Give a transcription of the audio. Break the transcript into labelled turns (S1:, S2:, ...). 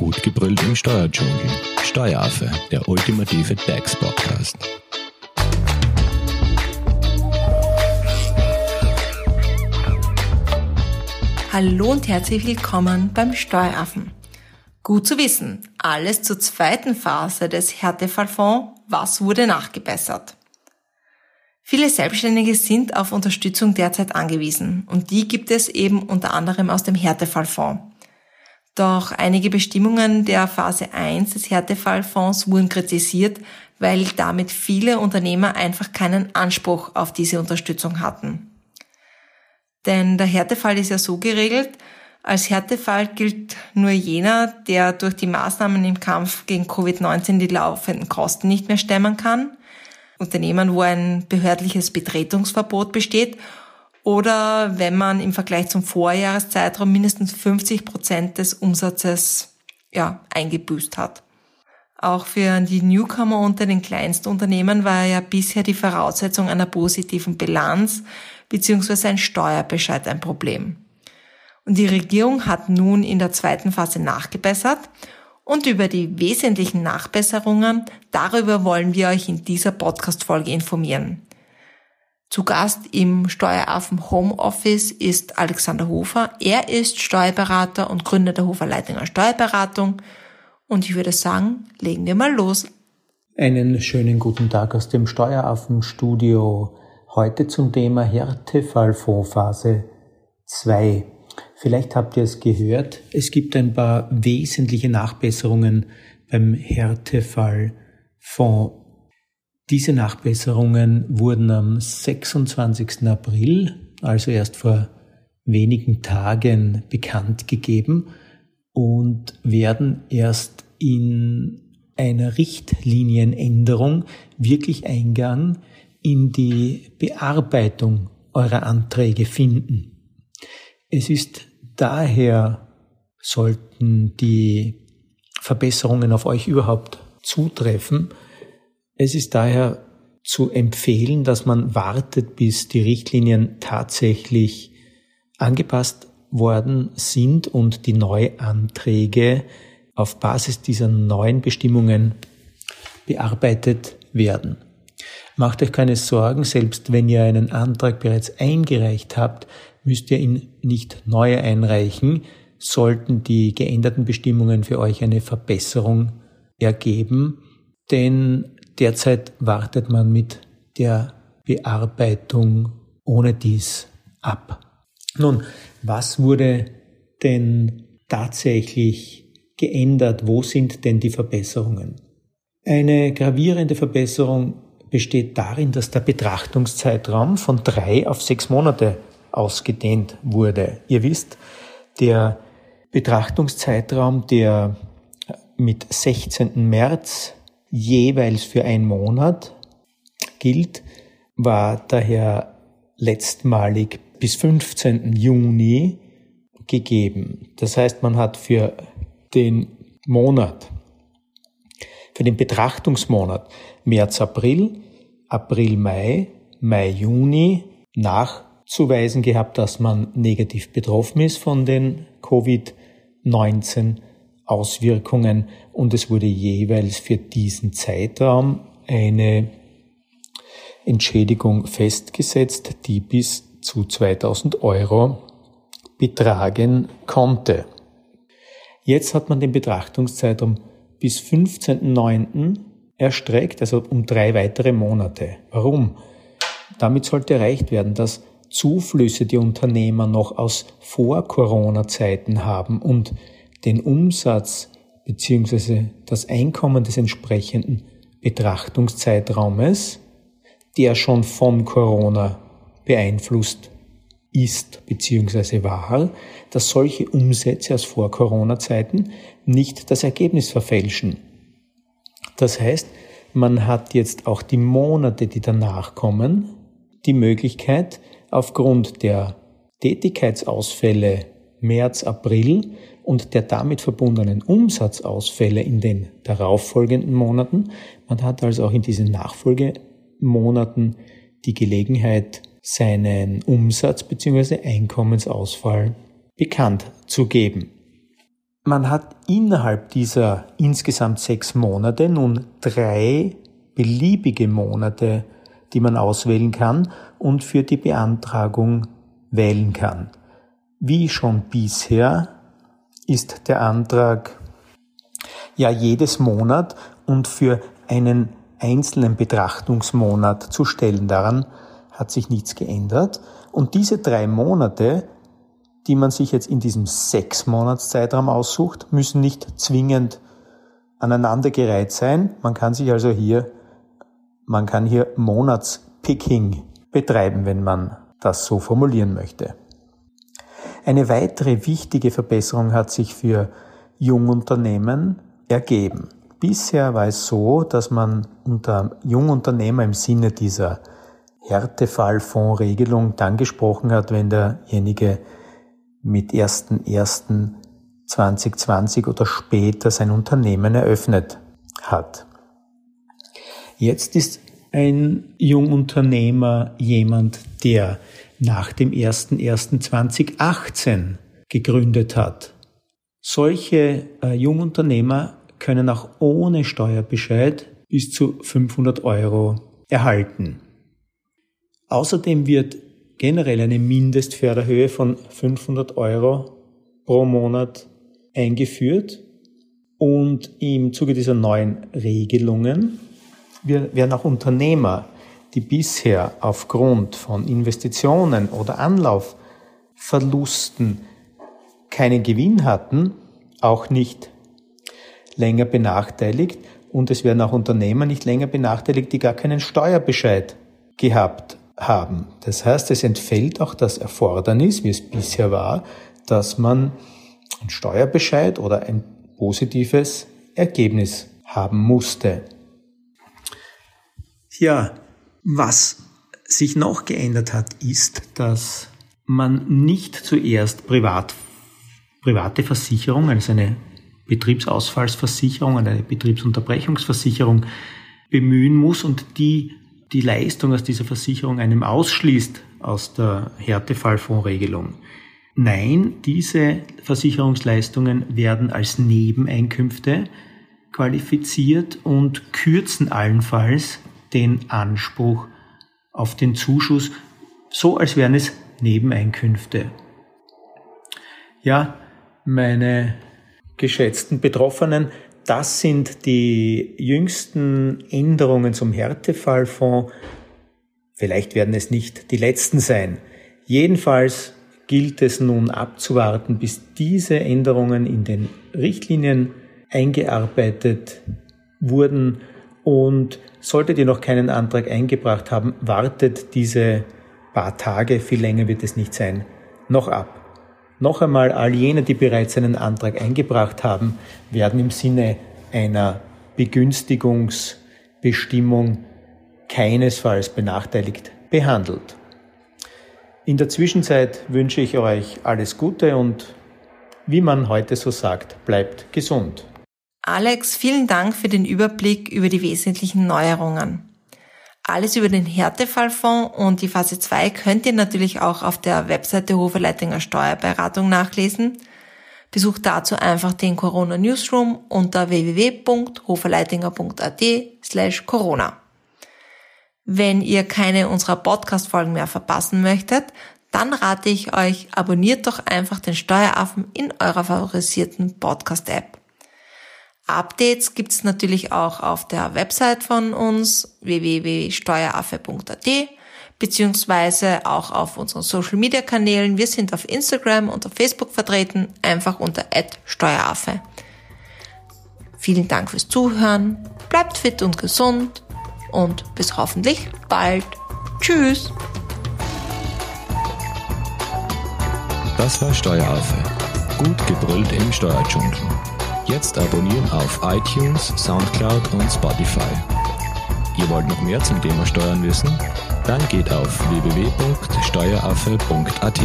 S1: Gut gebrüllt im Steuerdschungel. Steueraffe, der ultimative DAX-Podcast.
S2: Hallo und herzlich willkommen beim Steueraffen. Gut zu wissen, alles zur zweiten Phase des Härtefallfonds. Was wurde nachgebessert? Viele Selbstständige sind auf Unterstützung derzeit angewiesen und die gibt es eben unter anderem aus dem Härtefallfonds. Doch einige Bestimmungen der Phase 1 des Härtefallfonds wurden kritisiert, weil damit viele Unternehmer einfach keinen Anspruch auf diese Unterstützung hatten. Denn der Härtefall ist ja so geregelt, als Härtefall gilt nur jener, der durch die Maßnahmen im Kampf gegen Covid-19 die laufenden Kosten nicht mehr stemmen kann Unternehmen, wo ein behördliches Betretungsverbot besteht oder wenn man im Vergleich zum Vorjahreszeitraum mindestens 50 Prozent des Umsatzes ja, eingebüßt hat. Auch für die Newcomer unter den Kleinstunternehmen war ja bisher die Voraussetzung einer positiven Bilanz bzw. ein Steuerbescheid ein Problem. Und die Regierung hat nun in der zweiten Phase nachgebessert und über die wesentlichen Nachbesserungen, darüber wollen wir euch in dieser Podcast-Folge informieren. Zu Gast im Steueraffen Homeoffice ist Alexander Hofer. Er ist Steuerberater und Gründer der Hofer Leitinger Steuerberatung. Und ich würde sagen, legen wir mal los.
S3: Einen schönen guten Tag aus dem Steueraffen-Studio. Heute zum Thema Härtefallfonds Phase 2. Vielleicht habt ihr es gehört, es gibt ein paar wesentliche Nachbesserungen beim Härtefallfonds. Diese Nachbesserungen wurden am 26. April, also erst vor wenigen Tagen, bekannt gegeben und werden erst in einer Richtlinienänderung wirklich Eingang in die Bearbeitung eurer Anträge finden. Es ist daher, sollten die Verbesserungen auf euch überhaupt zutreffen, es ist daher zu empfehlen, dass man wartet, bis die Richtlinien tatsächlich angepasst worden sind und die Neuanträge auf Basis dieser neuen Bestimmungen bearbeitet werden. Macht euch keine Sorgen, selbst wenn ihr einen Antrag bereits eingereicht habt, müsst ihr ihn nicht neu einreichen, sollten die geänderten Bestimmungen für euch eine Verbesserung ergeben, denn derzeit wartet man mit der Bearbeitung ohne dies ab. Nun, was wurde denn tatsächlich geändert? Wo sind denn die Verbesserungen? Eine gravierende Verbesserung besteht darin, dass der Betrachtungszeitraum von drei auf sechs Monate ausgedehnt wurde. Ihr wisst, der Betrachtungszeitraum, der mit 16. März jeweils für einen Monat gilt, war daher letztmalig bis 15. Juni gegeben. Das heißt, man hat für den Monat, für den Betrachtungsmonat März, April, April, Mai, Mai, Juni nach zuweisen gehabt, dass man negativ betroffen ist von den Covid-19 Auswirkungen und es wurde jeweils für diesen Zeitraum eine Entschädigung festgesetzt, die bis zu 2000 Euro betragen konnte. Jetzt hat man den Betrachtungszeitraum bis 15.09. erstreckt, also um drei weitere Monate. Warum? Damit sollte erreicht werden, dass Zuflüsse die Unternehmer noch aus Vor-Corona-Zeiten haben und den Umsatz bzw. das Einkommen des entsprechenden Betrachtungszeitraumes, der schon von Corona beeinflusst ist bzw. war, dass solche Umsätze aus Vor-Corona-Zeiten nicht das Ergebnis verfälschen. Das heißt, man hat jetzt auch die Monate, die danach kommen, die Möglichkeit, aufgrund der Tätigkeitsausfälle März, April und der damit verbundenen Umsatzausfälle in den darauffolgenden Monaten. Man hat also auch in diesen Nachfolgemonaten die Gelegenheit, seinen Umsatz bzw. Einkommensausfall bekannt zu geben. Man hat innerhalb dieser insgesamt sechs Monate nun drei beliebige Monate, die man auswählen kann und für die Beantragung wählen kann. Wie schon bisher ist der Antrag ja jedes Monat und für einen einzelnen Betrachtungsmonat zu stellen. Daran hat sich nichts geändert. Und diese drei Monate, die man sich jetzt in diesem sechs Monats aussucht, müssen nicht zwingend aneinandergereiht sein. Man kann sich also hier, man kann hier Monatspicking betreiben, wenn man das so formulieren möchte. Eine weitere wichtige Verbesserung hat sich für Jungunternehmen ergeben. Bisher war es so, dass man unter Jungunternehmer im Sinne dieser Härtefallfondsregelung dann gesprochen hat, wenn derjenige mit 1.1.2020 oder später sein Unternehmen eröffnet hat. Jetzt ist ein Jungunternehmer jemand, der nach dem 01.01.2018 gegründet hat. Solche äh, Jungunternehmer können auch ohne Steuerbescheid bis zu 500 Euro erhalten. Außerdem wird generell eine Mindestförderhöhe von 500 Euro pro Monat eingeführt und im Zuge dieser neuen Regelungen werden auch Unternehmer, die bisher aufgrund von Investitionen oder Anlaufverlusten keinen Gewinn hatten, auch nicht länger benachteiligt und es werden auch Unternehmer nicht länger benachteiligt, die gar keinen Steuerbescheid gehabt haben. Das heißt, es entfällt auch das Erfordernis, wie es bisher war, dass man einen Steuerbescheid oder ein positives Ergebnis haben musste. Ja, was sich noch geändert hat, ist, dass man nicht zuerst privat, private Versicherung, also eine Betriebsausfallsversicherung, eine Betriebsunterbrechungsversicherung bemühen muss und die die Leistung aus dieser Versicherung einem ausschließt aus der Härtefallfondsregelung. Nein, diese Versicherungsleistungen werden als Nebeneinkünfte qualifiziert und kürzen allenfalls den Anspruch auf den Zuschuss, so als wären es Nebeneinkünfte. Ja, meine geschätzten Betroffenen, das sind die jüngsten Änderungen zum Härtefallfonds. Vielleicht werden es nicht die letzten sein. Jedenfalls gilt es nun abzuwarten, bis diese Änderungen in den Richtlinien eingearbeitet wurden. Und solltet ihr noch keinen Antrag eingebracht haben, wartet diese paar Tage, viel länger wird es nicht sein, noch ab. Noch einmal, all jene, die bereits einen Antrag eingebracht haben, werden im Sinne einer Begünstigungsbestimmung keinesfalls benachteiligt behandelt. In der Zwischenzeit wünsche ich euch alles Gute und wie man heute so sagt, bleibt gesund.
S2: Alex, vielen Dank für den Überblick über die wesentlichen Neuerungen. Alles über den Härtefallfonds und die Phase 2 könnt ihr natürlich auch auf der Webseite Hoferleitinger Steuerberatung nachlesen. Besucht dazu einfach den Corona Newsroom unter www.hoferleitinger.at slash Corona. Wenn ihr keine unserer Podcast-Folgen mehr verpassen möchtet, dann rate ich euch, abonniert doch einfach den Steueraffen in eurer favorisierten Podcast-App. Updates gibt's natürlich auch auf der Website von uns www.steueraffe.at beziehungsweise auch auf unseren Social Media Kanälen. Wir sind auf Instagram und auf Facebook vertreten, einfach unter @steueraffe. Vielen Dank fürs Zuhören, bleibt fit und gesund und bis hoffentlich bald. Tschüss.
S1: Das war Steueraffe. Gut gebrüllt im Steuerdschungel. Jetzt abonnieren auf iTunes, Soundcloud und Spotify. Ihr wollt noch mehr zum Thema Steuern wissen? Dann geht auf www.steueraffe.at.